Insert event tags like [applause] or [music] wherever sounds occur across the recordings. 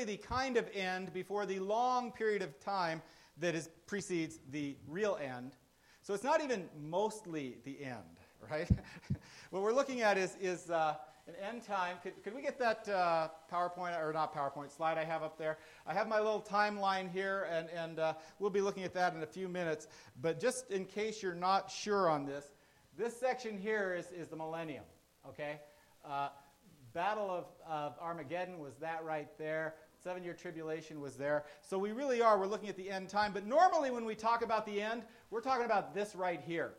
really the kind of end before the long period of time that is, precedes the real end. So it's not even mostly the end, [laughs] right? [laughs] what we're looking at is, is uh, an end time. Could, could we get that uh, PowerPoint, or not PowerPoint, slide I have up there? I have my little timeline here, and, and uh, we'll be looking at that in a few minutes. But just in case you're not sure on this, this section here is, is the millennium, okay? Uh, Battle of, of Armageddon was that right there. Seven year tribulation was there. So we really are, we're looking at the end time. But normally when we talk about the end, we're talking about this right here.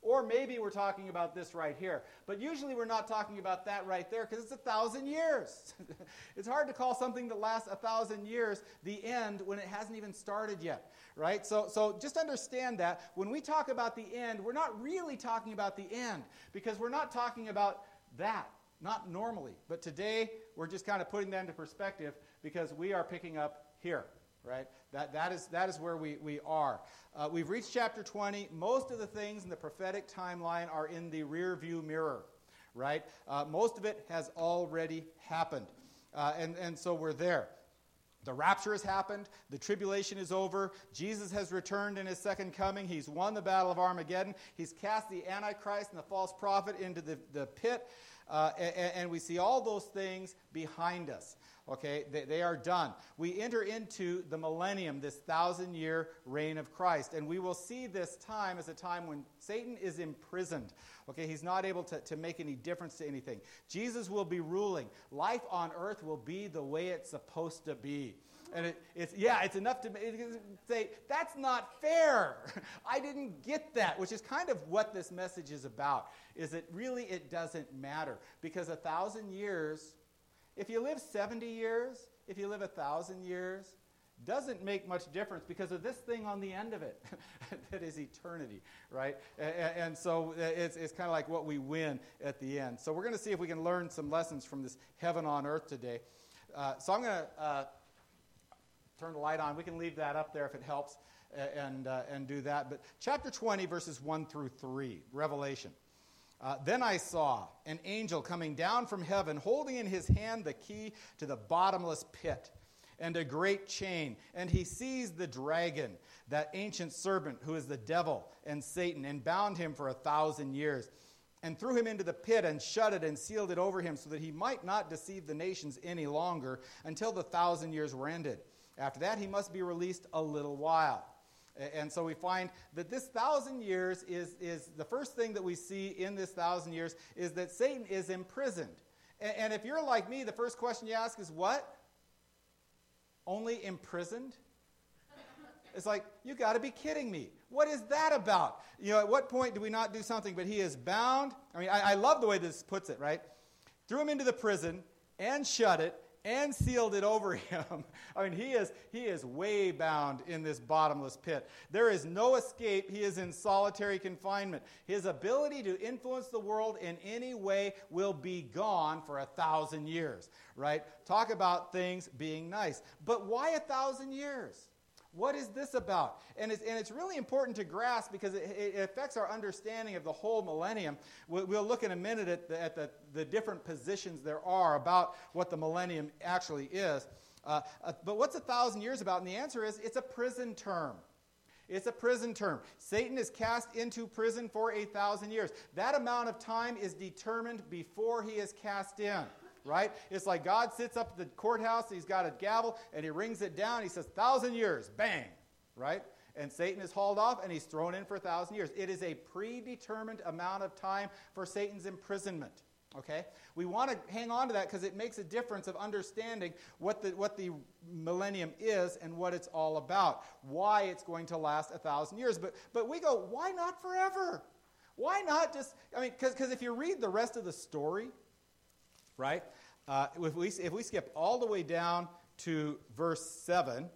Or maybe we're talking about this right here. But usually we're not talking about that right there because it's a thousand years. [laughs] it's hard to call something that lasts a thousand years the end when it hasn't even started yet, right? So, so just understand that when we talk about the end, we're not really talking about the end because we're not talking about that. Not normally, but today we're just kind of putting that into perspective because we are picking up here, right? That, that, is, that is where we, we are. Uh, we've reached chapter 20. Most of the things in the prophetic timeline are in the rear view mirror, right? Uh, most of it has already happened. Uh, and, and so we're there. The rapture has happened. The tribulation is over. Jesus has returned in his second coming. He's won the battle of Armageddon. He's cast the Antichrist and the false prophet into the, the pit. Uh, and, and, we see all those things behind us. Okay, they, they, are done. We enter into the millennium, this thousand year reign of Christ. And we will see this time as a time when Satan is imprisoned. Okay, he's not able to, to make any difference to anything. Jesus will be ruling. Life on earth will be the way it's supposed to be. And it, it's, yeah, it's enough to say, that's not fair. [laughs] I didn't get that, which is kind of what this message is about, is that really it doesn't matter. Because a thousand years, if you live 70 years, if you live a thousand years, doesn't make much difference because of this thing on the end of it [laughs] that is eternity, right? And, and so uh, it's, it's kind of like what we win at the end. So we're going to see if we can learn some lessons from this heaven on earth today. Uh, so I'm going to uh, turn the light on. We can leave that up there if it helps and, uh, and do that. But chapter 20, verses 1 through 3, Revelation. Uh, then I saw an angel coming down from heaven, holding in his hand the key to the bottomless pit and a great chain. And he seized the dragon, that ancient serpent who is the devil and Satan, and bound him for a thousand years, and threw him into the pit and shut it and sealed it over him so that he might not deceive the nations any longer until the thousand years were ended. After that, he must be released a little while. And so we find that this thousand years is, is the first thing that we see in this thousand years is that Satan is imprisoned. And, and if you're like me, the first question you ask is what? Only imprisoned? It's like, you got to be kidding me. What is that about? You know, at what point do we not do something? But he is bound. I mean, I, I love the way this puts it, right? Threw him into the prison and shut it and sealed it over [laughs] him. I mean, he is, he is way bound in this bottomless pit. There is no escape. He is in solitary confinement. His ability to influence the world in any way will be gone for a thousand years, right? Talk about things being nice. But why a thousand years? What is this about? And it's, and it's really important to grasp because it, it affects our understanding of the whole millennium. We'll, we'll look in a minute at, the, at the, the different positions there are about what the millennium actually is. Uh, uh, but what's a thousand years about? And the answer is it's a prison term. It's a prison term. Satan is cast into prison for a thousand years. That amount of time is determined before he is cast in right? It's like God sits up at the courthouse, he's got a gavel, and he rings it down. He says, thousand years, bang, right? And Satan is hauled off and he's thrown in for a thousand years. It is a predetermined amount of time for Satan's imprisonment. Okay? We want to hang on to that because it makes a difference of understanding what the, what the millennium is and what it's all about, why it's going to last a thousand years. But, but we go, why not forever? Why not just, I mean, because because if you read the rest of the story, right? Uh, if, we, if we skip all the way down to verse 7,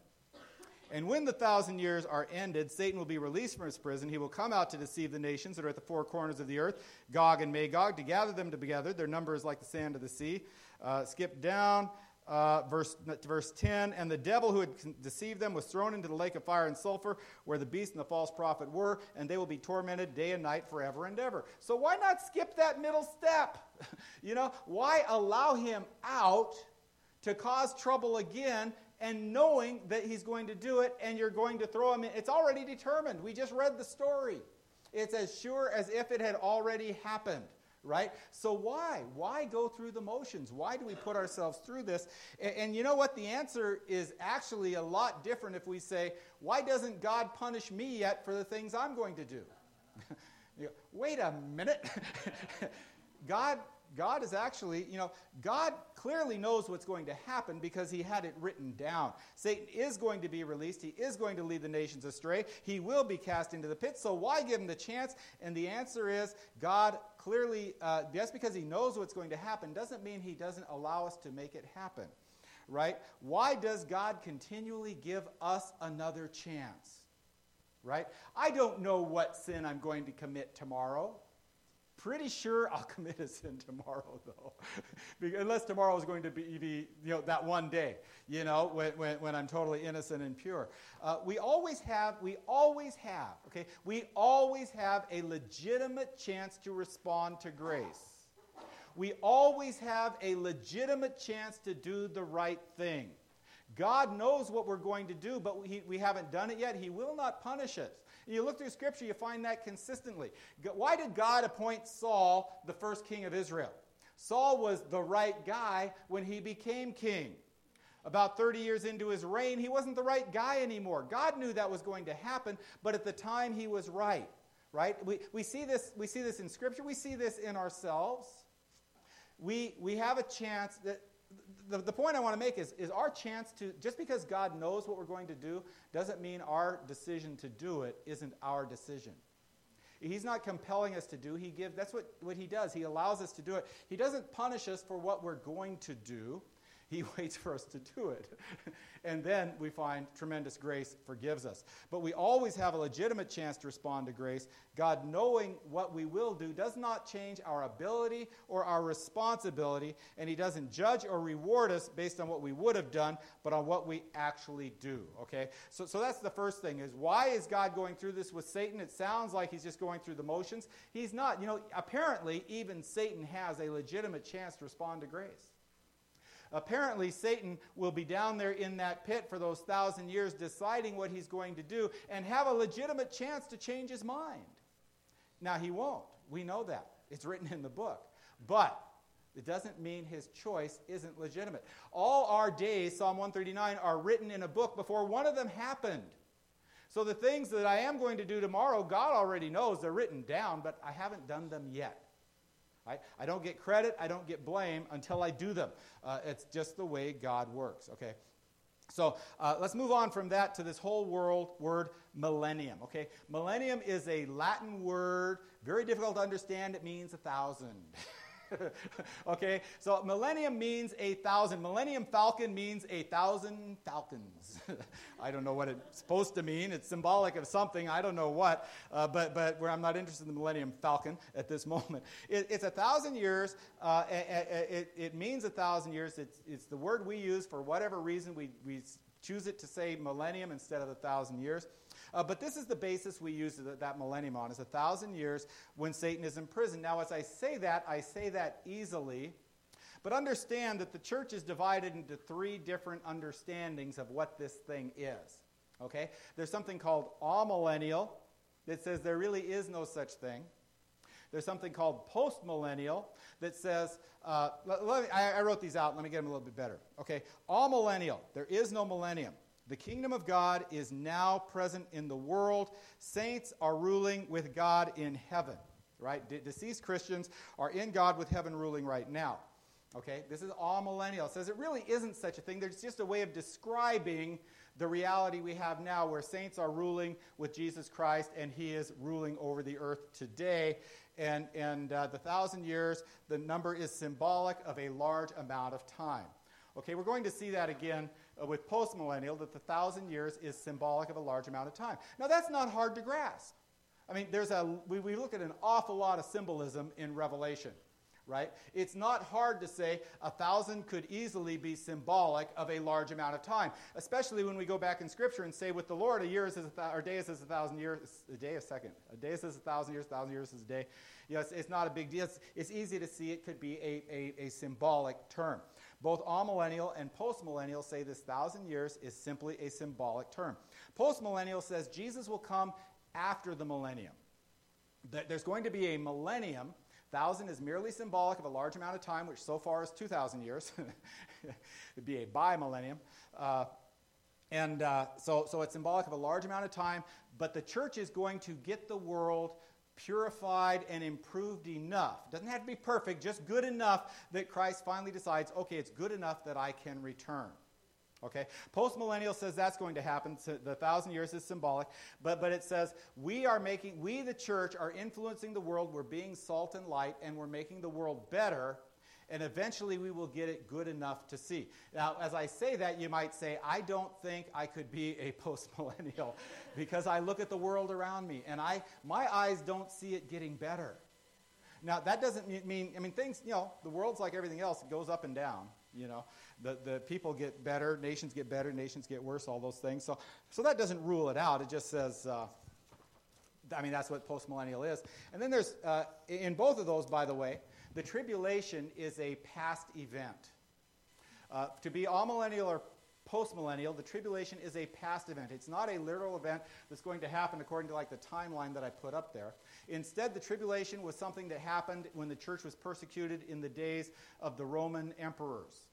and when the thousand years are ended, Satan will be released from his prison. He will come out to deceive the nations that are at the four corners of the earth, Gog and Magog, to gather them together. Their number is like the sand of the sea. Uh, skip down uh, verse, verse 10 And the devil who had deceived them was thrown into the lake of fire and sulfur, where the beast and the false prophet were, and they will be tormented day and night forever and ever. So why not skip that middle step? [laughs] you know, why allow him out to cause trouble again and knowing that he's going to do it and you're going to throw him in. It's already determined. We just read the story. It's as sure as if it had already happened, right? So why? Why go through the motions? Why do we put ourselves through this? And, and you know what? The answer is actually a lot different if we say, why doesn't God punish me yet for the things I'm going to do? [laughs] go, Wait a minute. [laughs] God God is actually, you know, God clearly knows what's going to happen because he had it written down. Satan is going to be released. He is going to lead the nations astray. He will be cast into the pit. So why give him the chance? And the answer is God clearly, uh, just because he knows what's going to happen doesn't mean he doesn't allow us to make it happen. Right? Why does God continually give us another chance? Right? I don't know what sin I'm going to commit tomorrow pretty sure I'll [laughs] commit a sin tomorrow, though. [laughs] Unless tomorrow is going to be, be, you know, that one day, you know, when, when, when I'm totally innocent and pure. Uh, we always have, we always have, okay, we always have a legitimate chance to respond to grace. We always have a legitimate chance to do the right thing. God knows what we're going to do, but we, we haven't done it yet. He will not punish us. You look through Scripture, you find that consistently. Why did God appoint Saul the first king of Israel? Saul was the right guy when he became king. About 30 years into his reign, he wasn't the right guy anymore. God knew that was going to happen, but at the time he was right. Right? We, we, see, this, we see this in Scripture, we see this in ourselves. We, we have a chance that the, the point I want to make is, is our chance to, just because God knows what we're going to do, doesn't mean our decision to do it isn't our decision. He's not compelling us to do. He gives, that's what, what he does. He allows us to do it. He doesn't punish us for what we're going to do. He [laughs] waits for us to do it. and then we find tremendous grace forgives us. But we always have a legitimate chance to respond to grace. God, knowing what we will do, does not change our ability or our responsibility. And He doesn't judge or reward us based on what we would have done, but on what we actually do. Okay? So, so that's the first thing is why is God going through this with Satan? It sounds like He's just going through the motions. He's not. You know, apparently, even Satan has a legitimate chance to respond to grace. Apparently, Satan will be down there in that pit for those thousand years deciding what he's going to do and have a legitimate chance to change his mind. Now, he won't. We know that. It's written in the book. But it doesn't mean his choice isn't legitimate. All our days, Psalm 139, are written in a book before one of them happened. So the things that I am going to do tomorrow, God already knows they're written down, but I haven't done them yet. I, I don't get credit, I don't get blame until I do them. Uh, it's just the way God works, okay? So uh, let's move on from that to this whole world word millennium. Okay, millennium is a Latin word, very difficult to understand. It means a thousand. [laughs] [laughs] okay, so millennium means a thousand. Millennium Falcon means a thousand falcons. [laughs] I don't know what it's supposed to mean. It's symbolic of something. I don't know what, uh, but, but where I'm not interested in the Millennium Falcon at this [laughs] moment. It, it's a thousand years. Uh, it, it, means a thousand years. It's, it's the word we use for whatever reason. We, we choose it to say millennium instead of a thousand years. Uh, but this is the basis we use that, that millennium on, is a thousand years when Satan is in prison. Now, as I say that, I say that easily. But understand that the church is divided into three different understandings of what this thing is. Okay? There's something called amillennial that says there really is no such thing. There's something called postmillennial that says, uh, let, let me, I, I, wrote these out. Let me get them a little bit better. Okay, Amillennial. There is no millennium. The kingdom of God is now present in the world. Saints are ruling with God in heaven, right? De- deceased Christians are in God with heaven ruling right now. Okay, this is amillennial. It says it really isn't such a thing. There's just a way of describing the reality we have now where saints are ruling with Jesus Christ and he is ruling over the earth today. And, and uh, the thousand years, the number is symbolic of a large amount of time. Okay, we're going to see that again uh, with postmillennial, that the thousand years is symbolic of a large amount of time. Now, that's not hard to grasp. I mean, there's a, we, we look at an awful lot of symbolism in Revelation, right? It's not hard to say a thousand could easily be symbolic of a large amount of time, especially when we go back in Scripture and say, with the Lord, a year is a, th- or day is a thousand years, a day is a second. A day is a thousand years, a thousand years is a day. Yes, it's, it's not a big deal. It's, it's easy to see it could be a, a, a symbolic term. Both amillennial and postmillennial say this thousand years is simply a symbolic term. Postmillennial says Jesus will come after the millennium. There's going to be a millennium. Thousand is merely symbolic of a large amount of time, which so far is 2,000 years. [laughs] It'd be a bi-millennium. Uh, and uh, so, so it's symbolic of a large amount of time, but the church is going to get the world purified and improved enough. Doesn't have to be perfect, just good enough that Christ finally decides, okay, it's good enough that I can return. Okay? Postmillennial says that's going to happen. So the thousand years is symbolic. But, but it says we are making, we the church are influencing the world. We're being salt and light, and we're making the world better. And eventually we will get it good enough to see. Now, as I say that, you might say, I don't think I could be a [laughs] postmillennial because I look at the world around me and I, my eyes don't see it getting better. Now, that doesn't mean, I mean, things, you know, the world's like everything else, it goes up and down, you know. The, the people get better, nations get better, nations get worse, all those things. So, so that doesn't rule it out. It just says, uh, I mean, that's what postmillennial is. And then there's, uh, in both of those, by the way, the tribulation is a past event. Uh, to be amillennial or postmillennial, the tribulation is a past event. It's not a literal event that's going to happen according to like the timeline that I put up there. Instead, the tribulation was something that happened when the church was persecuted in the days of the Roman emperors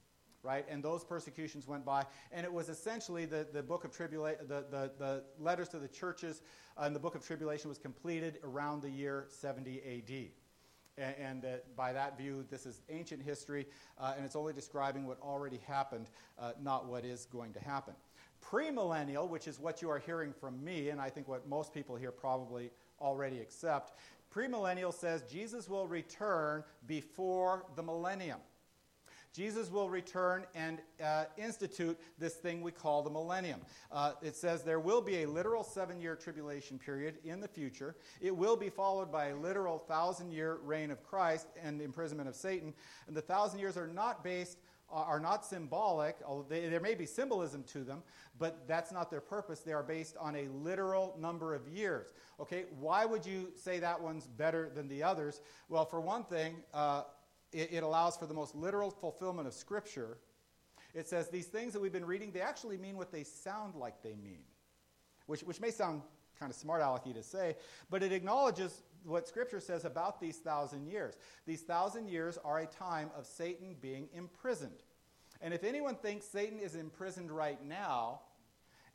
right? And those persecutions went by. And it was essentially the, the book of tribulation, the, the, the, letters to the churches uh, and the book of tribulation was completed around the year 70 AD. And, and uh, by that view, this is ancient history, uh, and it's only describing what already happened, uh, not what is going to happen. Premillennial, which is what you are hearing from me, and I think what most people here probably already accept, premillennial says Jesus will return before the millennium. Jesus will return and uh, institute this thing we call the millennium. Uh, it says there will be a literal seven year tribulation period in the future. It will be followed by a literal thousand year reign of Christ and the imprisonment of Satan. And the thousand years are not based uh, are not symbolic, they, there may be symbolism to them, but that's not their purpose. They are based on a literal number of years. Okay, why would you say that one's better than the others? Well, for one thing, uh, it, it allows for the most literal fulfillment of Scripture. It says these things that we've been reading, they actually mean what they sound like they mean, which, which may sound kind of smart alecky to say, but it acknowledges what Scripture says about these thousand years. These thousand years are a time of Satan being imprisoned. And if anyone thinks Satan is imprisoned right now,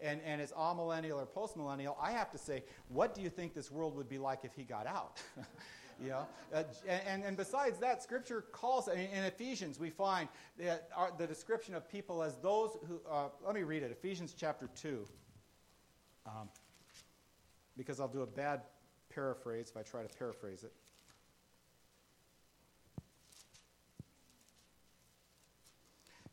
and, and is millennial or postmillennial, I have to say, what do you think this world would be like if he got out? [laughs] Know? Uh, and, and besides that, Scripture calls, in, in Ephesians, we find that our, the description of people as those who, uh, let me read it, Ephesians chapter 2, um, because I'll do a bad paraphrase if I try to paraphrase it.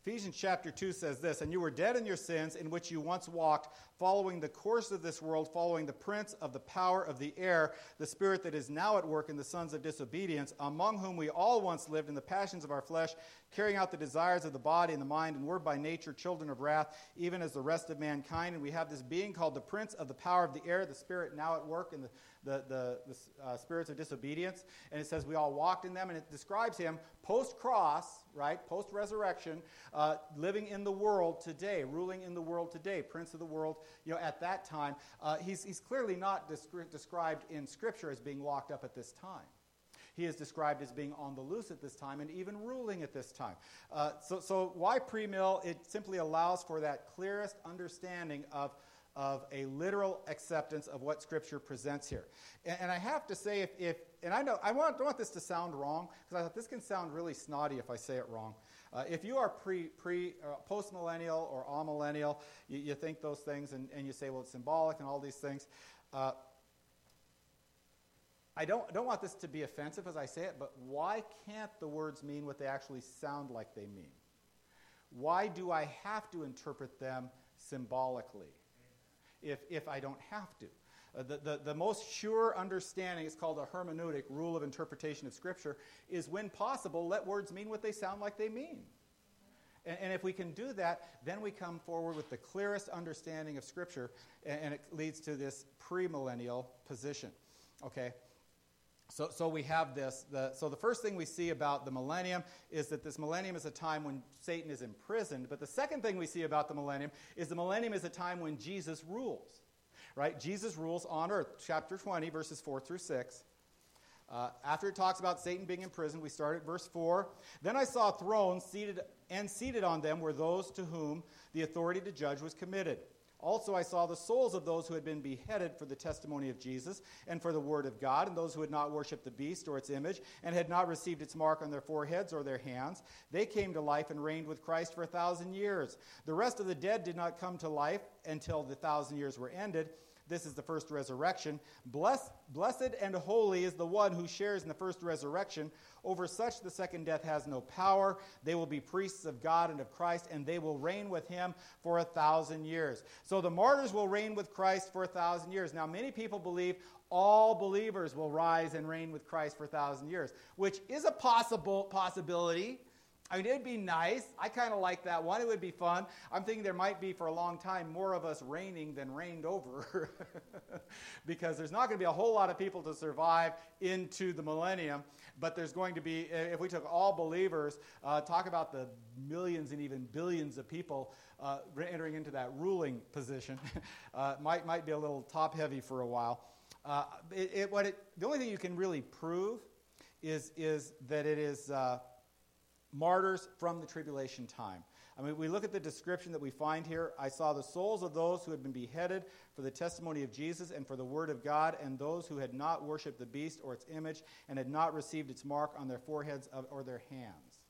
Ephesians chapter 2 says this And you were dead in your sins, in which you once walked, following the course of this world, following the prince of the power of the air, the spirit that is now at work in the sons of disobedience, among whom we all once lived in the passions of our flesh, carrying out the desires of the body and the mind, and were by nature children of wrath, even as the rest of mankind. And we have this being called the prince of the power of the air, the spirit now at work in the the, the, the uh, spirits of disobedience. And it says we all walked in them, and it describes him post cross, right, post resurrection, uh, living in the world today, ruling in the world today, prince of the world, you know, at that time. Uh, he's, he's clearly not descri- described in Scripture as being locked up at this time. He is described as being on the loose at this time and even ruling at this time. Uh, so, so, why pre mill? It simply allows for that clearest understanding of of a literal acceptance of what Scripture presents here. And, and I have to say, if, if and I know I want, don't want this to sound wrong because I thought this can sound really snotty if I say it wrong. Uh, if you are pre, pre uh, post millennial or amillennial, you, you think those things and, and you say, well, it's symbolic and all these things. Uh, I don't, don't want this to be offensive as I say it, but why can't the words mean what they actually sound like they mean? Why do I have to interpret them symbolically? If, if I don't have to. Uh, the, the, the most sure understanding, it's called a hermeneutic, rule of interpretation of Scripture, is when possible, let words mean what they sound like they mean. And, and if we can do that, then we come forward with the clearest understanding of Scripture, and, and it leads to this premillennial position. Okay? So, so we have this. The, so the first thing we see about the millennium is that this millennium is a time when Satan is imprisoned. But the second thing we see about the millennium is the millennium is a time when Jesus rules. Right? Jesus rules on earth. Chapter 20, verses 4 through 6. Uh, after it talks about Satan being imprisoned, we start at verse 4. Then I saw thrones seated, and seated on them were those to whom the authority to judge was committed. Also, I saw the souls of those who had been beheaded for the testimony of Jesus and for the word of God, and those who had not worshipped the beast or its image, and had not received its mark on their foreheads or their hands. They came to life and reigned with Christ for a thousand years. The rest of the dead did not come to life until the thousand years were ended. This is the first resurrection. Bless, blessed and holy is the one who shares in the first resurrection. Over such the second death has no power. They will be priests of God and of Christ, and they will reign with him for a thousand years. So the martyrs will reign with Christ for a thousand years. Now, many people believe all believers will rise and reign with Christ for a thousand years, which is a possible possibility. I mean, it'd be nice. I kind of like that one. It would be fun. I'm thinking there might be, for a long time, more of us reigning than reigned over. [laughs] because there's not going to be a whole lot of people to survive into the millennium. But there's going to be, if we took all believers, uh, talk about the millions and even billions of people uh, entering into that ruling position, [laughs] uh, might, might be a little top heavy for a while. Uh, it, it, what it, the only thing you can really prove is, is that it is uh, martyrs from the tribulation time. I mean, we look at the description that we find here. I saw the souls of those who had been beheaded for the testimony of Jesus and for the word of God, and those who had not worshipped the beast or its image and had not received its mark on their foreheads or their hands.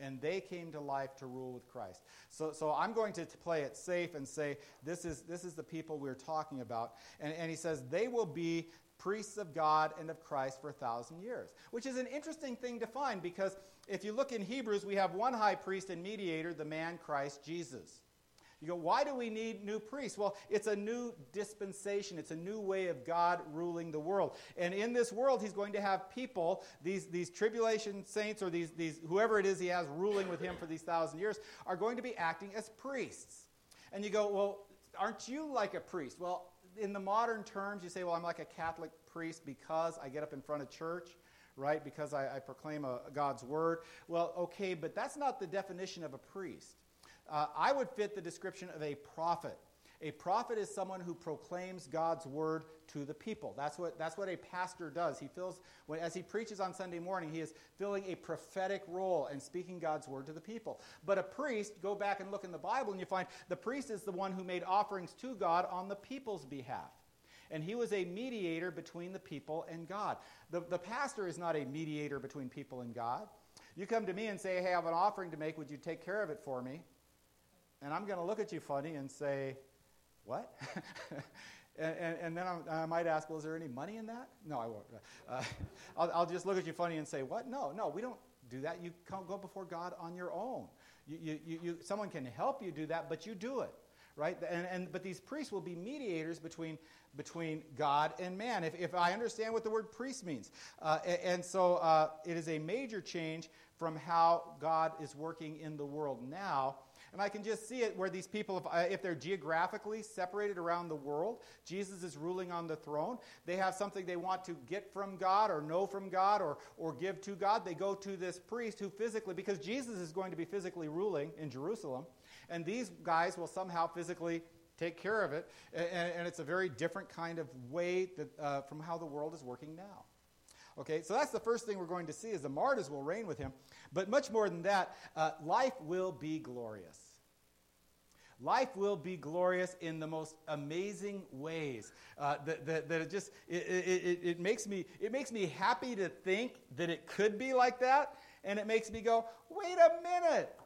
And they came to life to rule with Christ. So, so I'm going to, to play it safe and say this is, this is the people we're talking about. And, and he says they will be priests of God and of Christ for a thousand years, which is an interesting thing to find because if you look in Hebrews, we have one high priest and mediator, the man Christ Jesus. You go, why do we need new priests? Well, it's a new dispensation. It's a new way of God ruling the world. And in this world, He's going to have people, these, these tribulation saints or these, these, whoever it is He has ruling with Him for these thousand years, are going to be acting as priests. And you go, well, aren't you like a priest? Well, in the modern terms, you say, well, I'm like a Catholic priest because I get up in front of church, right? Because I, I proclaim a, God's word. Well, okay, but that's not the definition of a priest. Uh, I would fit the description of a prophet. A prophet is someone who proclaims God's word to the people. That's what, that's what a pastor does. He fills, when, as he preaches on Sunday morning, he is filling a prophetic role and speaking God's word to the people. But a priest, go back and look in the Bible, and you find the priest is the one who made offerings to God on the people's behalf. And he was a mediator between the people and God. The, the pastor is not a mediator between people and God. You come to me and say, Hey, I have an offering to make. Would you take care of it for me? And I'm going to look at you funny and say, what? [laughs] and, and, and, then I, I, might ask, well, is there any money in that? No, I won't. Uh, [laughs] I'll, I'll, just look at you funny and say, what? No, no, we don't do that. You can't go before God on your own. You, you, you, someone can help you do that, but you do it. Right? And, and, but these priests will be mediators between, between God and man, if, if I understand what the word priest means. Uh, and, and, so uh, it is a major change from how God is working in the world now and I can just see it where these people, if, uh, if they're geographically separated around the world, Jesus is ruling on the throne. They have something they want to get from God or know from God or, or give to God. They go to this priest who physically, because Jesus is going to be physically ruling in Jerusalem, and these guys will somehow physically take care of it. And, and it's a very different kind of way that, uh, from how the world is working now. Okay, so that's the first thing we're going to see is the martyrs will reign with him. But much more than that, uh, life will be glorious. Life will be glorious in the most amazing ways. Uh, that, that, that, it just it, it, it, makes me it makes me happy to think that it could be like that, and it makes me go, wait a minute.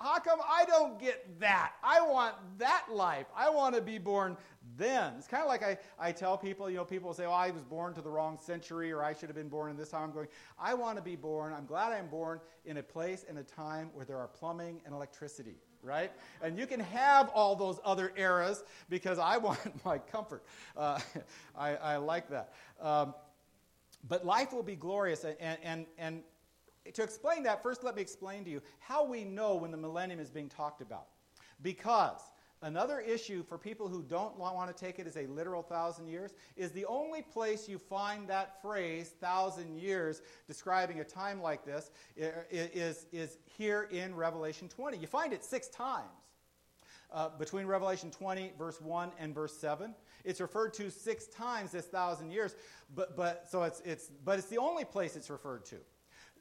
How come I don't get that? I want that life. I want to be born then. It's kind of like I, I tell people, you know, people say, oh, I was born to the wrong century or I should have been born in this time. I'm going, I want to be born. I'm glad I'm born in a place and a time where there are plumbing and electricity, right? And you can have all those other eras because I [laughs] want my comfort. Uh, [laughs] I, I, like that. Um, but life will be glorious and, and, and to explain that, first let me explain to you how we know when the millennium is being talked about. Because Another issue for people who don't want to take it as a literal thousand years is the only place you find that phrase, thousand years, describing a time like this, is, is here in Revelation 20. You find it six times. Uh, between Revelation 20, verse 1 and verse 7. It's referred to six times this thousand years, but, but, so it's, it's, but it's the only place it's referred to.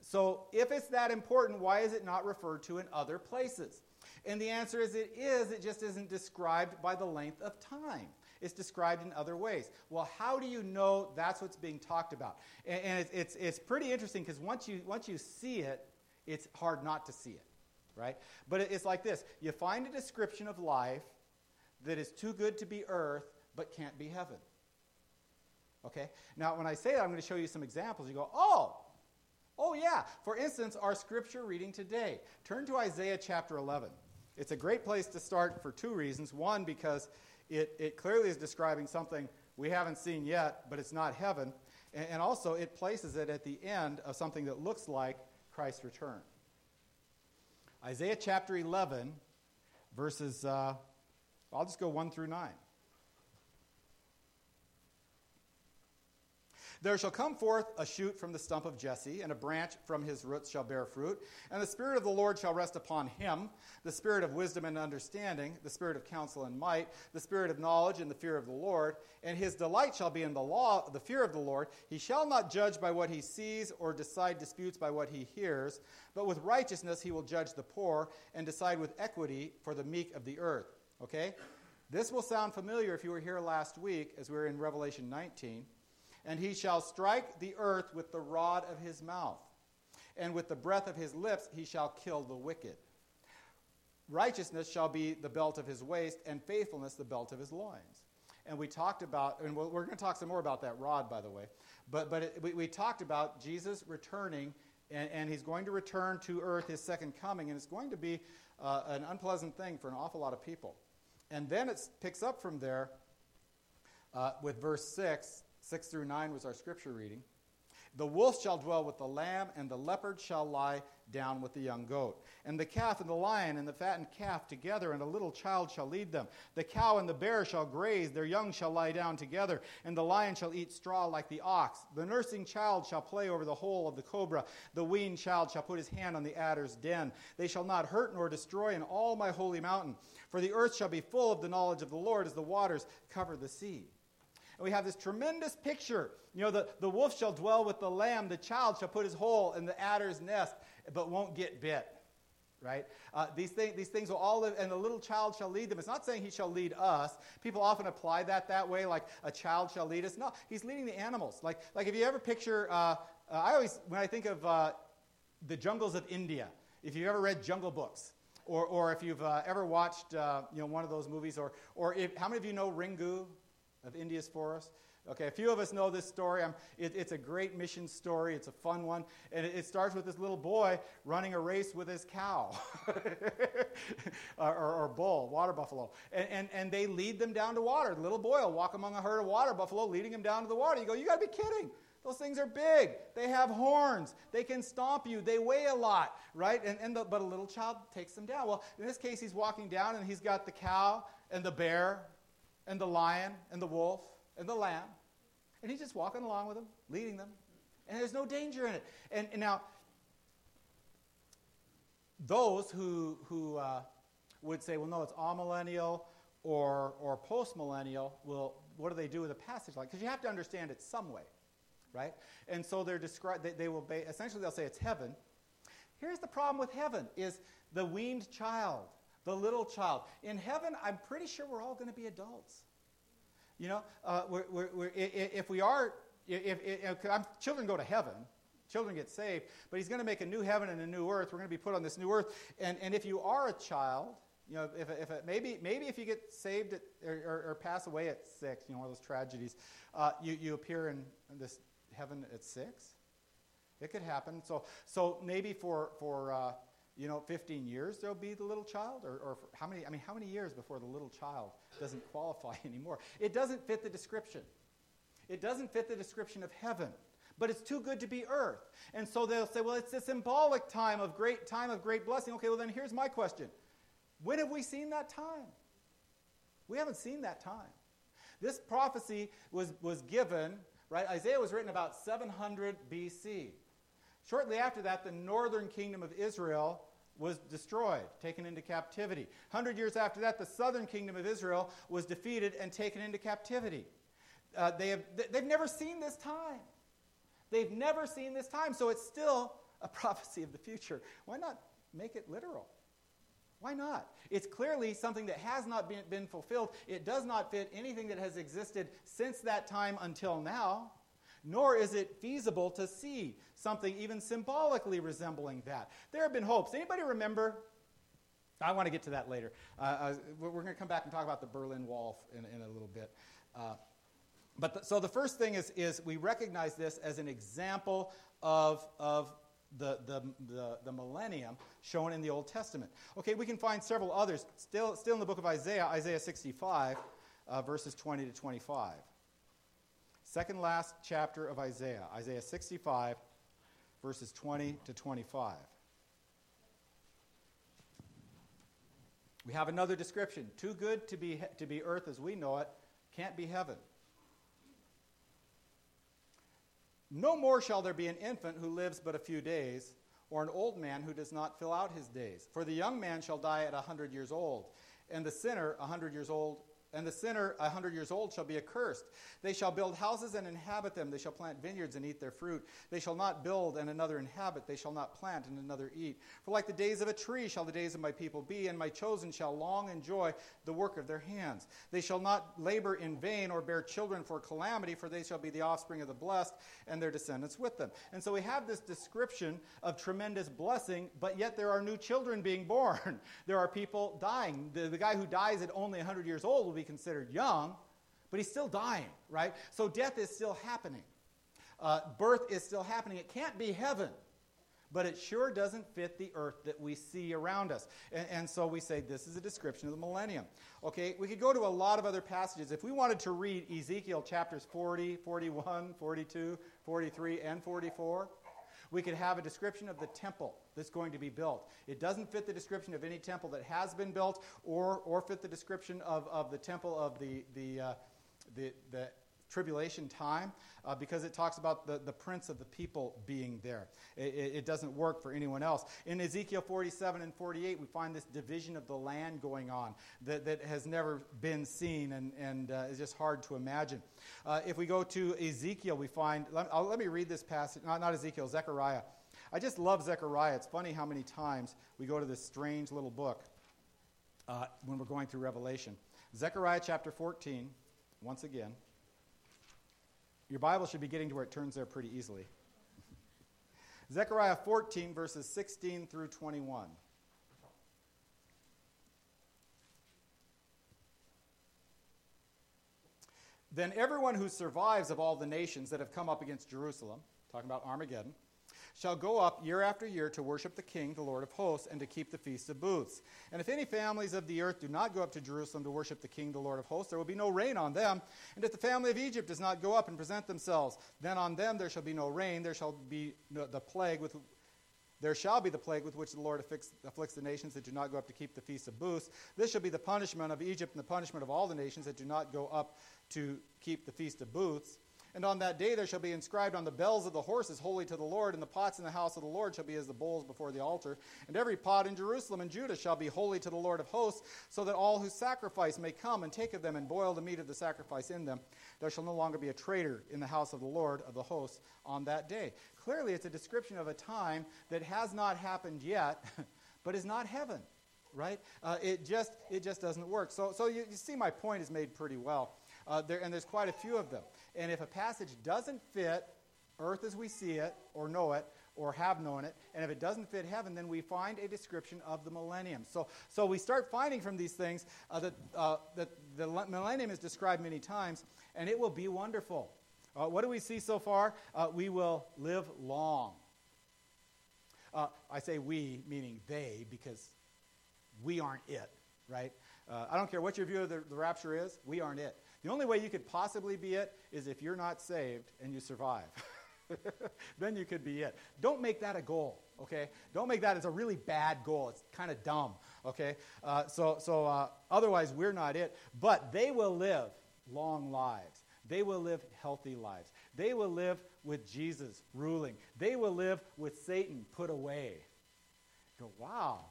So if it's that important, why is it not referred to in other places? And the answer is it is, it just isn't described by the length of time. It's described in other ways. Well, how do you know that's what's being talked about? And, and it's, it's, it's pretty interesting because once you, once you see it, it's hard not to see it, right? But it's like this you find a description of life that is too good to be earth but can't be heaven. Okay? Now, when I say that, I'm going to show you some examples. You go, oh, oh, yeah. For instance, our scripture reading today. Turn to Isaiah chapter 11. It's a great place to start for two reasons. One, because it, it clearly is describing something we haven't seen yet, but it's not heaven. And, and also, it places it at the end of something that looks like Christ's return. Isaiah chapter 11, verses, uh, I'll just go 1 through 9. There shall come forth a shoot from the stump of Jesse, and a branch from his roots shall bear fruit. And the Spirit of the Lord shall rest upon him the Spirit of wisdom and understanding, the Spirit of counsel and might, the Spirit of knowledge and the fear of the Lord. And his delight shall be in the law, the fear of the Lord. He shall not judge by what he sees, or decide disputes by what he hears, but with righteousness he will judge the poor, and decide with equity for the meek of the earth. Okay? This will sound familiar if you were here last week as we were in Revelation 19 and he shall strike the earth with the rod of his mouth, and with the breath of his lips he shall kill the wicked. Righteousness shall be the belt of his waist, and faithfulness the belt of his loins. And we talked about, and we're going to talk some more about that rod, by the way. But, but it, we, we, talked about Jesus returning, and, and, he's going to return to earth, his second coming, and it's going to be uh, an unpleasant thing for an awful lot of people. And then it picks up from there uh, with verse 6 6 through 9 was our scripture reading. The wolf shall dwell with the lamb, and the leopard shall lie down with the young goat. And the calf and the lion and the fattened calf together, and a little child shall lead them. The cow and the bear shall graze, their young shall lie down together, and the lion shall eat straw like the ox. The nursing child shall play over the hole of the cobra. The weaned child shall put his hand on the adder's den. They shall not hurt nor destroy in all my holy mountain. For the earth shall be full of the knowledge of the Lord as the waters cover the sea. And we have this tremendous picture. You know, the, the wolf shall dwell with the lamb, the child shall put his hole in the adder's nest, but won't get bit. Right? Uh, these, thing, these things will all live, and the little child shall lead them. It's not saying he shall lead us. People often apply that that way, like a child shall lead us. No, he's leading the animals. Like, like if you ever picture, uh, uh, I always, when I think of uh, the jungles of India, if you've ever read Jungle Books, or, or if you've uh, ever watched uh, you know, one of those movies, or, or if, how many of you know Ringu? Of India's forest. Okay, a few of us know this story. It, it's a great mission story. It's a fun one. And it, it starts with this little boy running a race with his cow [laughs] or, or, or, bull, water buffalo. And, and, and they lead them down to water. The little boy will walk among a herd of water buffalo, leading him down to the water. You go, you got to be kidding. Those things are big. They have horns. They can stomp you. They weigh a lot, right? And, and the, but a little child takes them down. Well, in this case, he's walking down and he's got the cow and the bear and the lion and the wolf and the lamb. And he's just walking along with them, leading them. And there's no danger in it. And, and now, those who, who uh, would say, well, no, it's amillennial or, or post millennial, well, what do they do with a passage like? Because you have to understand it some way, right? And so they're described, they, they will, ba- essentially they'll say it's heaven. Here's the problem with heaven is the weaned child the little child. In heaven, I'm pretty sure we're all going to be adults. You know, uh, we're, we're, we're, if we are, if, if, if children go to heaven, children get saved, but he's going to make a new heaven and a new earth. We're going to be put on this new earth. And, and if you are a child, you know, if, if maybe, maybe if you get saved at, or, or, or, pass away at six, you know, one of those tragedies, uh, you, you appear in, in, this heaven at six. It could happen. So, so maybe for, for uh, you know, 15 years there'll be the little child? Or, or how many, I mean, how many years before the little child doesn't [laughs] qualify anymore? It doesn't fit the description. It doesn't fit the description of heaven, but it's too good to be earth. And so they'll say, well, it's a symbolic time of great time of great blessing. Okay, well then here's my question. When have we seen that time? We haven't seen that time. This prophecy was, was given, right? Isaiah was written about 700 BC. Shortly after that, the northern kingdom of Israel was destroyed, taken into captivity. Hundred years after that, the southern kingdom of Israel was defeated and taken into captivity. Uh, they have, they've never seen this time. They've never seen this time, so it's still a [laughs] prophecy of the future. Why not make it literal? Why not? It's clearly something that has not been, been fulfilled. It does not fit anything that has existed since that time until now nor is it feasible to see something even symbolically resembling that. There have been hopes. Anybody remember? I want to get to that later. Uh, uh, we're going to come back and talk about the Berlin Wall in, in a little bit. Uh, but the, so the first thing is, is we recognize this as an example of, of the, the, the, the, millennium shown in the Old Testament. Okay, we can find several others still, still in the book of Isaiah, Isaiah 65, uh, verses 20 to 25. Second last chapter of Isaiah, Isaiah 65, verses 20 to 25. We have another description. Too good to be, to be earth as we know it, can't be heaven. No more shall there be an infant who lives but a few days, or an old man who does not fill out his days. For the young man shall die at a hundred years old, and the sinner a hundred years old and the sinner, a hundred years old, shall be accursed. They shall build houses and inhabit them. They shall plant vineyards and eat their fruit. They shall not build and another inhabit. They shall not plant and another eat. For like the days of a tree shall the days of my people be, and my chosen shall long enjoy the work of their hands. They shall not labor in vain or bear children for calamity, for they shall be the offspring of the blessed, and their descendants with them. And so we have this description of tremendous blessing, but yet there are new children being born. [laughs] there are people dying. The, the guy who dies at only 100 years old will be considered young, but he's still dying, right? So death is still happening. Uh, birth is still happening. It can't be heaven, but it sure doesn't fit the earth that we see around us. And, and, so we say this is a description of the millennium. Okay, we could go to a lot of other passages. If we wanted to read Ezekiel chapters 40, 41, 42, 43, and 44, we could have a description of the temple that's going to be built. It doesn't fit the description of any temple that has been built or, or fit the description of, of the temple of the, the, uh, the, the tribulation time uh, because it talks about the, the prince of the people being there. It, it, doesn't work for anyone else. In Ezekiel 47 and 48, we find this division of the land going on that, that has never been seen and, and uh, is just hard to imagine. Uh, if we go to Ezekiel, we find, let, let me read this passage, not, not Ezekiel, Zechariah. I just love Zechariah. It's funny how many times we go to this strange little book uh, when we're going through Revelation. Zechariah chapter 14, once again. Your Bible should be getting to where it turns there pretty easily. Zechariah 14, verses 16 through 21. Then everyone who survives of all the nations that have come up against Jerusalem, talking about Armageddon, shall go up year after year to worship the King, the Lord of hosts, and to keep the Feast of Booths. And if any families of the earth do not go up to Jerusalem to worship the King, the Lord of hosts, there will be no rain on them. And if the family of Egypt does not go up and present themselves, then on them there shall be no rain, there shall be the plague with there shall be the plague with which the Lord afflicts, afflicts, the nations that do not go up to keep the feast of booths. This shall be the punishment of Egypt and the punishment of all the nations that do not go up to keep the feast of booths. And on that day there shall be inscribed on the bells of the horses, Holy to the Lord, and the pots in the house of the Lord shall be as the bowls before the altar. And every pot in Jerusalem and Judah shall be holy to the Lord of hosts, so that all who sacrifice may come and take of them and boil the meat of the sacrifice in them. There shall no longer be a traitor in the house of the Lord of the hosts on that day. Clearly, it's a description of a time that has not happened yet, [laughs] but is not heaven right? Uh, it just it just doesn't work. So so you, you see my point is made pretty well. Uh, there, and there's quite a few of them. And if a passage doesn't fit earth as we see it, or know it, or have known it, and if it doesn't fit heaven, then we find a description of the millennium. So, so we start finding from these things uh, that, uh, that the millennium is described many times, and it will be wonderful. Uh, what do we see so far? Uh, we will live long. Uh, I say we, meaning they, because we aren't it, right? Uh, I don't care what your view of the, the rapture is, we aren't it. The only way you could possibly be it is if you're not saved and you survive. [laughs] then you could be it. Don't make that a goal. Okay? Don't make that as a really bad goal. It's kind of dumb. Okay? Uh, so so uh, otherwise, we're not it. But they will live long lives. They will live healthy lives. They will live with Jesus ruling. They will live with Satan put away. Go, wow,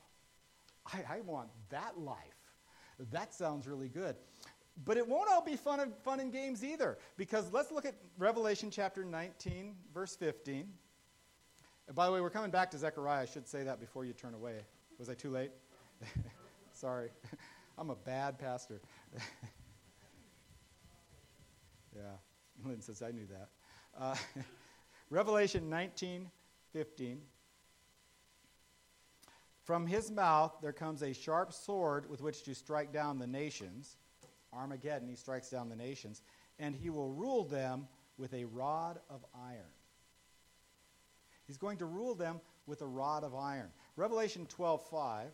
I, I want that life. That sounds really good. But it won't all be fun and, fun and games either, because let's look at Revelation chapter 19, verse 15. And by the way, we're coming back to Zechariah. I should say that before you turn away. Was I too late? [laughs] Sorry. [laughs] I'm a bad pastor. [laughs] yeah, Lynn says I knew that. Uh, Revelation 19, 15. From his mouth there comes a sharp sword with which to strike down the nations. Armageddon, he strikes down the nations. And he will rule them with a rod of iron. He's going to rule them with a rod of iron. Revelation 12 5.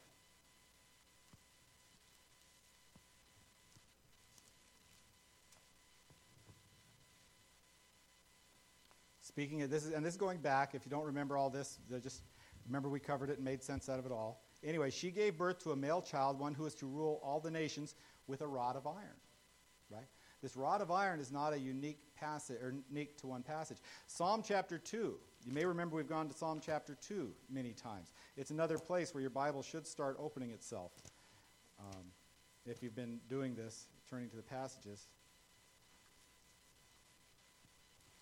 Speaking of this, is, and this is going back, if you don't remember all this, uh, just remember we covered it and made sense out of it all. Anyway, she gave birth to a male child, one who is to rule all the nations with a rod of iron. Right? This rod of iron is not a unique passage or unique to one passage. Psalm chapter 2. You may remember we've gone to Psalm chapter 2 many times. It's another place where your Bible should start opening itself. Um, if you've been doing this, turning to the passages.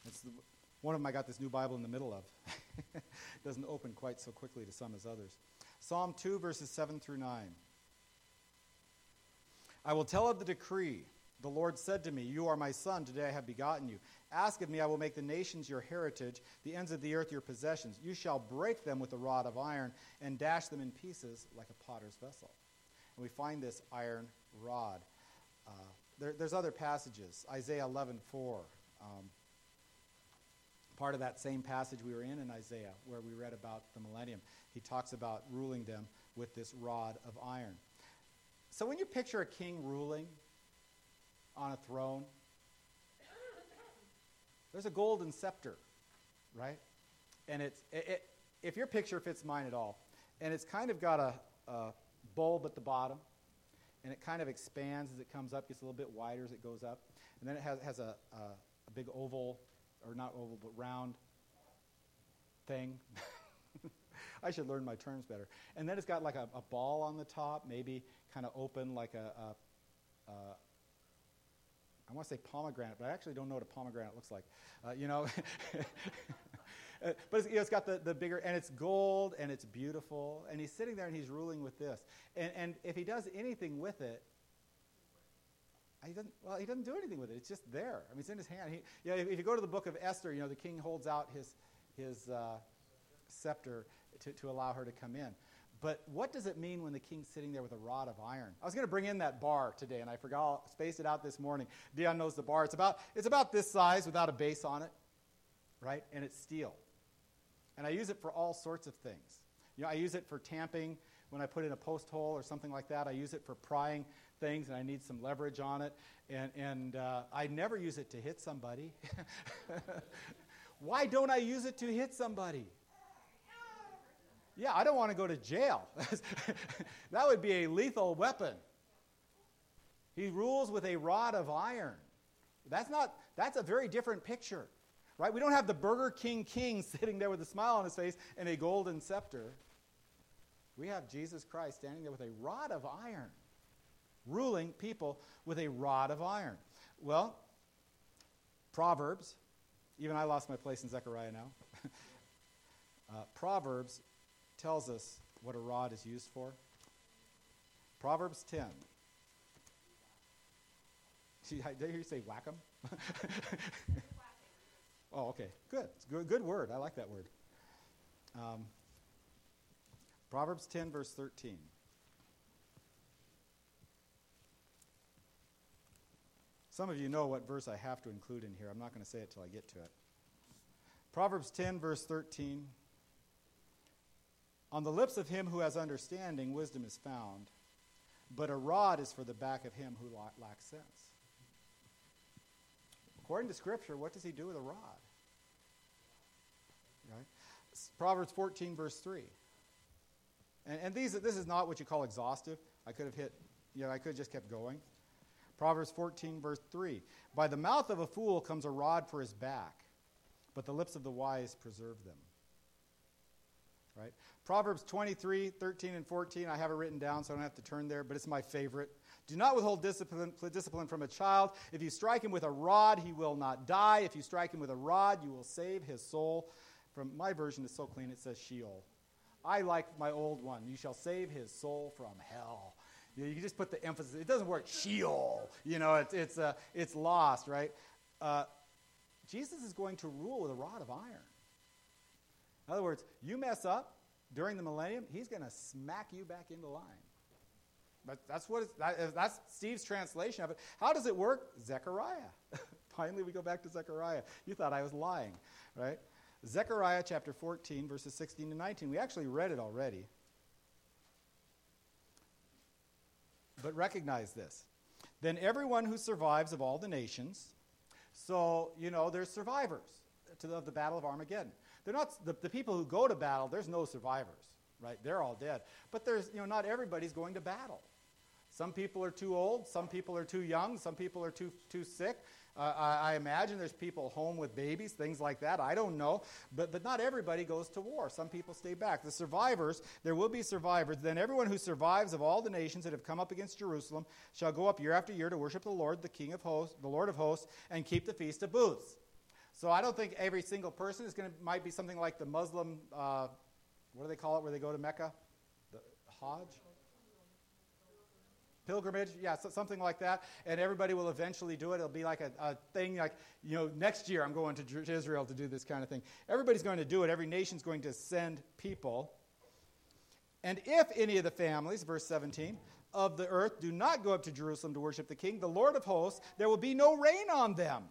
It's the, one of them I got this new Bible in the middle of. [laughs] it doesn't open quite so quickly to some as others. Psalm 2, verses 7 through 9. I will tell of the decree. The Lord said to me, You are my son, today I have begotten you. Ask of me, I will make the nations your heritage, the ends of the earth your possessions. You shall break them with a rod of iron and dash them in pieces like a potter's vessel. And we find this iron rod. Uh, there, there's other passages. Isaiah 11, 4. Um, part of that same passage we were in in Isaiah, where we read about the millennium. He talks about ruling them with this rod of iron. So when you picture a king ruling on a throne, there's a golden scepter, right? And it's it, it, if your picture fits mine at all, and it's kind of got a, a bulb at the bottom, and it kind of expands as it comes up, gets a little bit wider as it goes up, and then it has, has a, a, a big oval or not oval, but round thing. [laughs] I should learn my terms better. And then it's got like a, a ball on the top, maybe kind of open like a, a, a I want to say pomegranate, but I actually don't know what a pomegranate looks like. Uh, you know, [laughs] uh, but it's, you know, it's got the, the bigger, and it's gold, and it's beautiful, and he's sitting there and he's ruling with this. And, and if he does anything with it, he doesn't, well, he doesn't do anything with it. It's just there. I mean, it's in his hand. He, you know, if, if, you go to the book of Esther, you know, the king holds out his, his uh, scepter to, to allow her to come in. But what does it mean when the king's sitting there with a rod of iron? I was going to bring in that bar today, and I forgot, spaced it out this morning. Dion knows the bar. It's about, it's about this size without a base on it, right? And it's steel. And I use it for all sorts of things. You know, I use it for tamping when I put in a post hole or something like that. I use it for prying things and I need some leverage on it. And, and uh, I never use it to hit somebody. [laughs] Why don't I use it to hit somebody? Yeah, I don't want to go to jail. [laughs] that would be a lethal weapon. He rules with a rod of iron. That's not that's a very different picture. Right? We don't have the Burger King king [laughs] sitting there with a smile on his face and a golden scepter. We have Jesus Christ standing there with a rod of iron ruling people with a rod of iron. Well, Proverbs, even I lost my place in Zechariah now. [laughs] uh, Proverbs tells us what a rod is used for. Proverbs 10. See, [laughs] did I hear you say "whack whack 'em? [laughs] oh, okay. Good. It's good. Good word. I like that word. Um, Proverbs 10, verse 13. Some of you know what verse I have to include in here. I'm not going to say it till I get to it. Proverbs 10, verse 13. On the lips of him who has understanding, wisdom is found, but a rod is for the back of him who lacks sense. According to Scripture, what does he do with a rod? Right? Proverbs 14, verse 3. And, and these, this is not what you call exhaustive. I could have hit, you know, I could have just kept going. Proverbs 14, verse 3. By the mouth of a fool comes a rod for his back, but the lips of the wise preserve them. Right? Proverbs 23, 13, and 14. I have it written down, so I don't have to turn there, but it's my favorite. Do not withhold discipline, discipline from a child. If you strike him with a rod, he will not die. If you strike him with a rod, you will save his soul. From my version is so clean, it says Sheol. I like my old one. You shall save his soul from hell. You, know, you just put the emphasis. It doesn't work. Sheol. You know, it's it's uh, it's lost, right? Uh, Jesus is going to rule with a rod of iron. In other words, you mess up during the millennium, he's going to smack you back into line. But that's what that, that's Steve's translation of it. How does it work? Zechariah. [laughs] Finally, we go back to Zechariah. You thought I was lying, right? Zechariah chapter 14, verses 16 to 19. We actually read it already. But recognize this. Then everyone who survives of all the nations, so, you know, there's survivors to the, of the Battle of Armageddon. They're not, the, the people who go to battle, there's no survivors, right? They're all dead. But there's, you know, not everybody's going to battle. Some people are too old, some people are too young, some people are too, too sick. Uh, I, I, imagine there's people home with babies, things like that. I don't know. But, but not everybody goes to war. Some people stay back. The survivors, there will be survivors. Then everyone who survives of all the nations that have come up against Jerusalem shall go up year after year to worship the Lord, the King of hosts, the Lord of hosts, and keep the Feast of Booths. So I don't think every single person is going to, might be something like the Muslim, uh, what do they call it where they go to Mecca? The Hajj? pilgrimage, yeah, so something like that. And everybody will eventually do it. It'll be like a, a thing like, you know, next year I'm going to, to Israel to do this kind of thing. Everybody's going to do it. Every nation's going to send people. And if any of the families, verse 17, of the earth do not go up to Jerusalem to worship the king, the Lord of hosts, there will be no rain on them.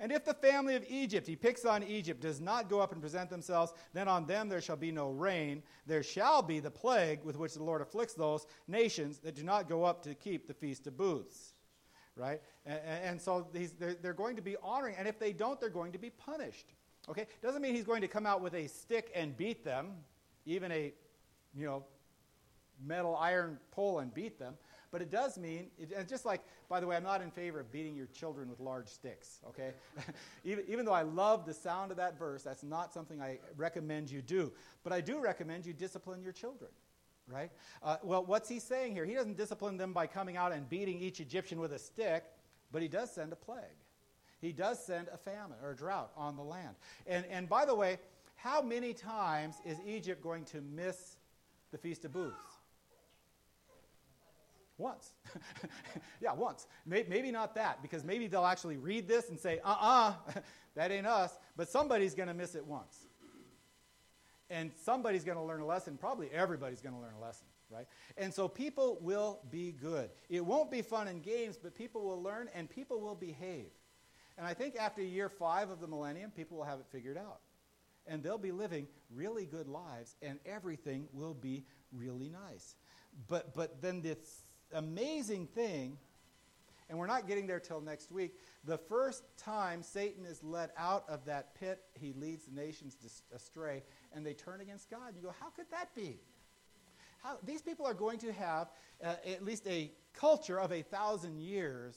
And if the family of Egypt, he picks on Egypt, does not go up and present themselves, then on them there shall be no rain. There shall be the plague with which the Lord afflicts those nations that do not go up to keep the Feast of Booths. Right? And, and so they're, they're going to be honoring, and if they don't, they're going to be punished. Okay? Doesn't mean he's going to come out with a stick and beat them, even a, you know, metal iron pole and beat them. But it does mean, it, just like, by the way, I'm not in favor of beating your children with large sticks, okay? [laughs] even, even though I love the sound of that verse, that's not something I recommend you do. But I do recommend you discipline your children, right? Uh, well, what's he saying here? He doesn't discipline them by coming out and beating each Egyptian with a stick, but he does send a plague. He does send a famine or a drought on the land. And, and by the way, how many times is Egypt going to miss the Feast of Booths? Once. [laughs] yeah, once. Maybe not that, because maybe they'll actually read this and say, uh uh-uh, uh [laughs] that ain't us. But somebody's going to miss it once. And somebody's going to learn a lesson. Probably everybody's going to learn a lesson, right? And so people will be good. It won't be fun and games, but people will learn and people will behave. And I think after year five of the millennium, people will have it figured out. And they'll be living really good lives, and everything will be really nice. But, but then this amazing thing, and we're not getting there till next week. The first time Satan is led out of that pit, he leads the nations astray, and they turn against God. You go, how could that be? How, these people are going to have uh, at least a culture of a thousand years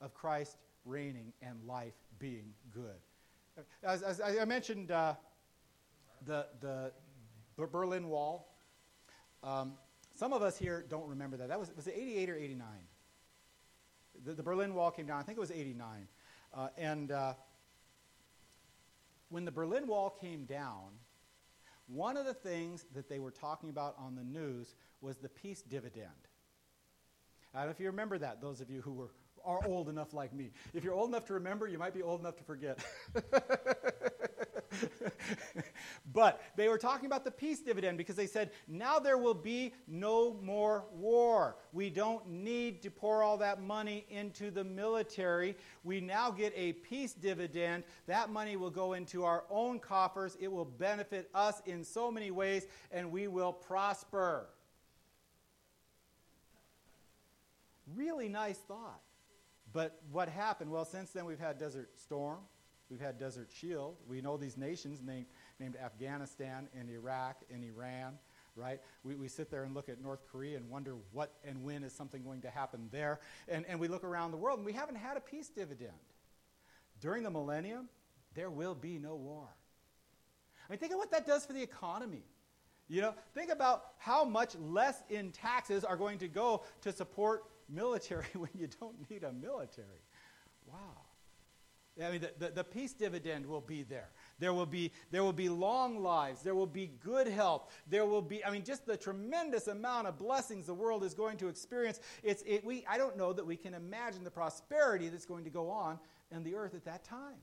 of Christ reigning and life being good. As, as I mentioned, uh, the, the Berlin Wall. Um, some of us here don't remember that. That was, was it 88 or 89? The, the Berlin Wall came down. I think it was 89. Uh, and uh, when the Berlin Wall came down, one of the things that they were talking about on the news was the peace dividend. I don't know if you remember that, those of you who were, are old enough like me. If you're old enough to remember, you might be old enough to forget. [laughs] [laughs] but they were talking about the peace dividend because they said, now there will be no more war. We don't need to pour all that money into the military. We now get a peace dividend. That money will go into our own coffers. It will benefit us in so many ways, and we will prosper. Really nice thought. But what happened? Well, since then we've had Desert Storm, We've had Desert Shield. We know these nations named named Afghanistan and Iraq and Iran, right? We, we sit there and look at North Korea and wonder what and when is something going to happen there. And, and we look around the world and we haven't had a peace dividend. During the millennium, there will be no war. I mean, think of what that does for the economy. You know, think about how much less in taxes are going to go to support military [laughs] when you don't need a military. Wow. I mean, the, the, the, peace dividend will be there. There will be, there will be long lives. There will be good health. There will be, I mean, just the tremendous amount of blessings the world is going to experience. It's, it, we, I don't know that we can imagine the prosperity that's going to go on in the earth at that time.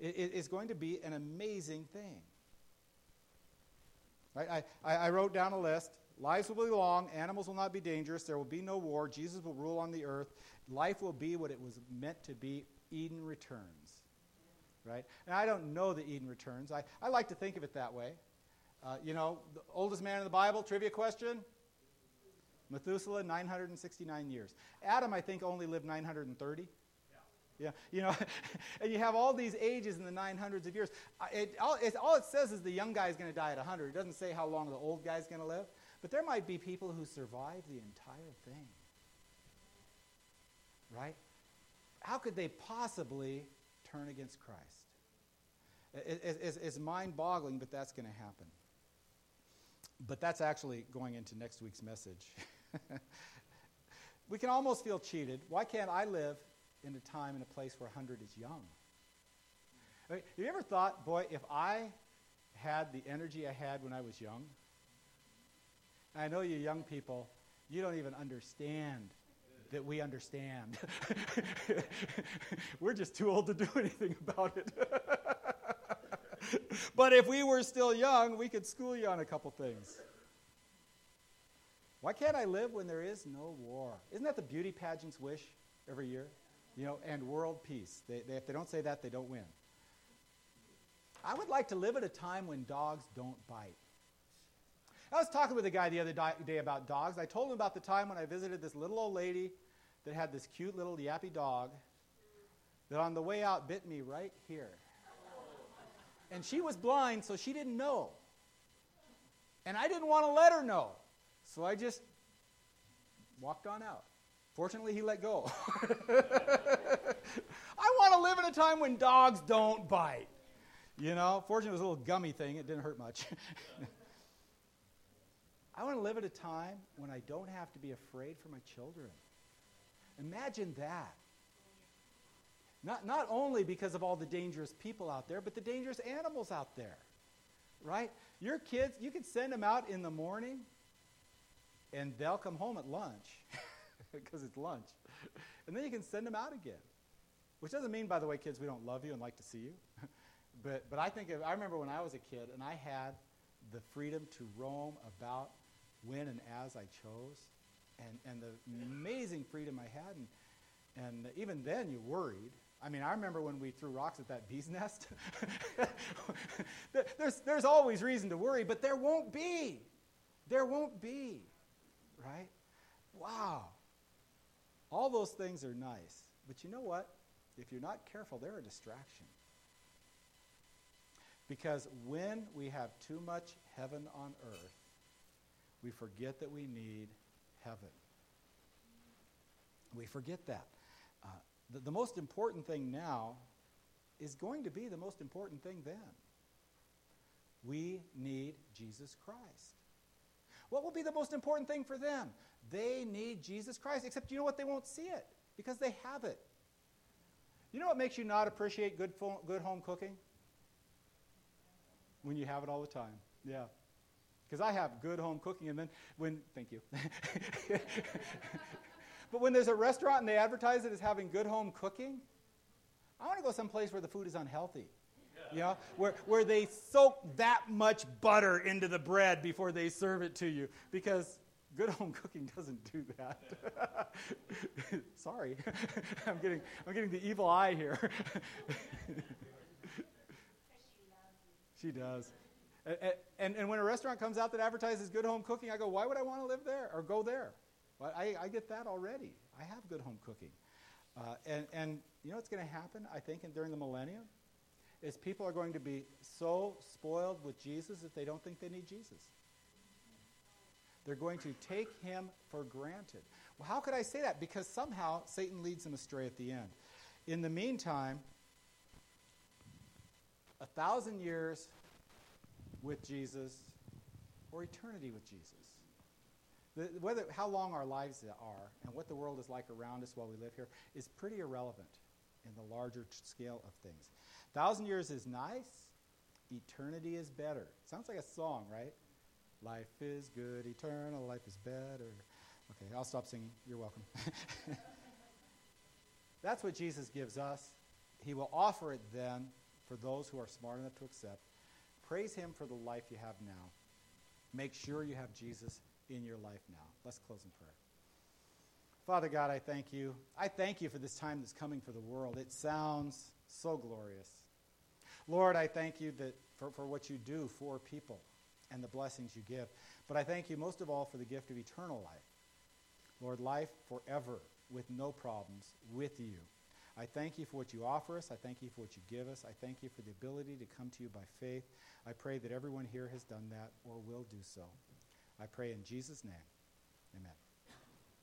It, it, it's going to be an amazing thing. Right? I, I, I wrote down a list. Lives will be long, animals will not be dangerous, there will be no war, Jesus will rule on the earth, life will be what it was meant to be Eden returns. Right? And I don't know that Eden returns. I, I like to think of it that way. Uh, you know, the oldest man in the Bible, trivia question? Methuselah, 969 years. Adam, I think, only lived 930. Yeah, you know, [laughs] and you have all these ages in the 900s of years. It, all, it, all it says is the young guy is going to die at 100. It doesn't say how long the old guy is going to live. But there might be people who survive the entire thing. Right? How could they possibly turn against Christ? It, it, it's, it's mind boggling, but that's going to happen. But that's actually going into next week's message. [laughs] we can almost feel cheated. Why can't I live in a time and a place where 100 is young? I mean, have you ever thought, boy, if I had the energy I had when I was young? I know you young people, you don't even understand that we understand. [laughs] We're just too old to do anything about it. [laughs] but if we were still young, we could school you on a couple things. Why can't I live when there is no war? Isn't that the beauty pageant's wish every year? You know, and world peace. They, they, if they don't say that, they don't win. I would like to live at a time when dogs don't bite. I was talking with a guy the other day about dogs. I told him about the time when I visited this little old lady that had this cute little yappy dog that on the way out bit me right here. And she was blind, so she didn't know. And I didn't want to let her know. So I just walked on out. Fortunately, he let go. [laughs] I want to live in a time when dogs don't bite. You know, fortunately, it was a little gummy thing. It didn't hurt much. [laughs] I want to live at a time when I don't have to be afraid for my children. Imagine that. Not, not only because of all the dangerous people out there, but the dangerous animals out there. Right? Your kids, you can send them out in the morning and they'll come home at lunch [laughs] because it's lunch. And then you can send them out again. Which doesn't mean, by the way, kids, we don't love you and like to see you. [laughs] but, but I think of, I remember when I was a kid and I had the freedom to roam about when and as I chose and, and the amazing freedom I had. And, and even then, you worried. I mean, I remember when we threw rocks at that bee's [laughs] nest. there's, there's always reason to worry, but there won't be. There won't be, right? Wow. All those things are nice. But you know what? If you're not careful, they're a distraction. Because when we have too much heaven on earth, we forget that we need heaven. We forget that. Uh, the, the most important thing now is going to be the most important thing then. We need Jesus Christ. What will be the most important thing for them? They need Jesus Christ, except you know what? They won't see it because they have it. You know what makes you not appreciate good, good home cooking? When you have it all the time. Yeah. Because I have good home cooking, and then when, thank you. [laughs] but when there's a restaurant and they advertise it as having good home cooking, I want to go someplace where the food is unhealthy. You know, where, where they soak that much butter into the bread before they serve it to you. Because good home cooking doesn't do that. [laughs] Sorry. [laughs] I'm getting, I'm getting the evil eye here. she does. And, and when a restaurant comes out that advertises good home cooking, I go, why would I want to live there or go there? Well, I, I get that already. I have good home cooking. Uh, and, and you know what's going to happen, I think, during the millennium? is people are going to be so spoiled with Jesus that they don't think they need Jesus. They're going to take him for granted. Well, how could I say that? Because somehow Satan leads them astray at the end. In the meantime, a thousand years with Jesus or eternity with Jesus. The, whether, how long our lives are and what the world is like around us while we live here is pretty irrelevant in the larger scale of things. Thousand years is nice, eternity is better. Sounds like a song, right? Life is good, eternal, life is better. Okay, I'll stop singing. You're welcome. [laughs] That's what Jesus gives us. He will offer it then for those who are smart enough to accept. Praise Him for the life you have now. Make sure you have Jesus in your life now. Let's close in prayer. Father God, I thank you. I thank you for this time that's coming for the world. It sounds so glorious. Lord, I thank you that for, for what you do for people and the blessings you give. But I thank you most of all for the gift of eternal life. Lord, life forever with no problems with you. I thank you for what you offer us. I thank you for what you give us. I thank you for the ability to come to you by faith. I pray that everyone here has done that or will do so. I pray in Jesus' name. Amen.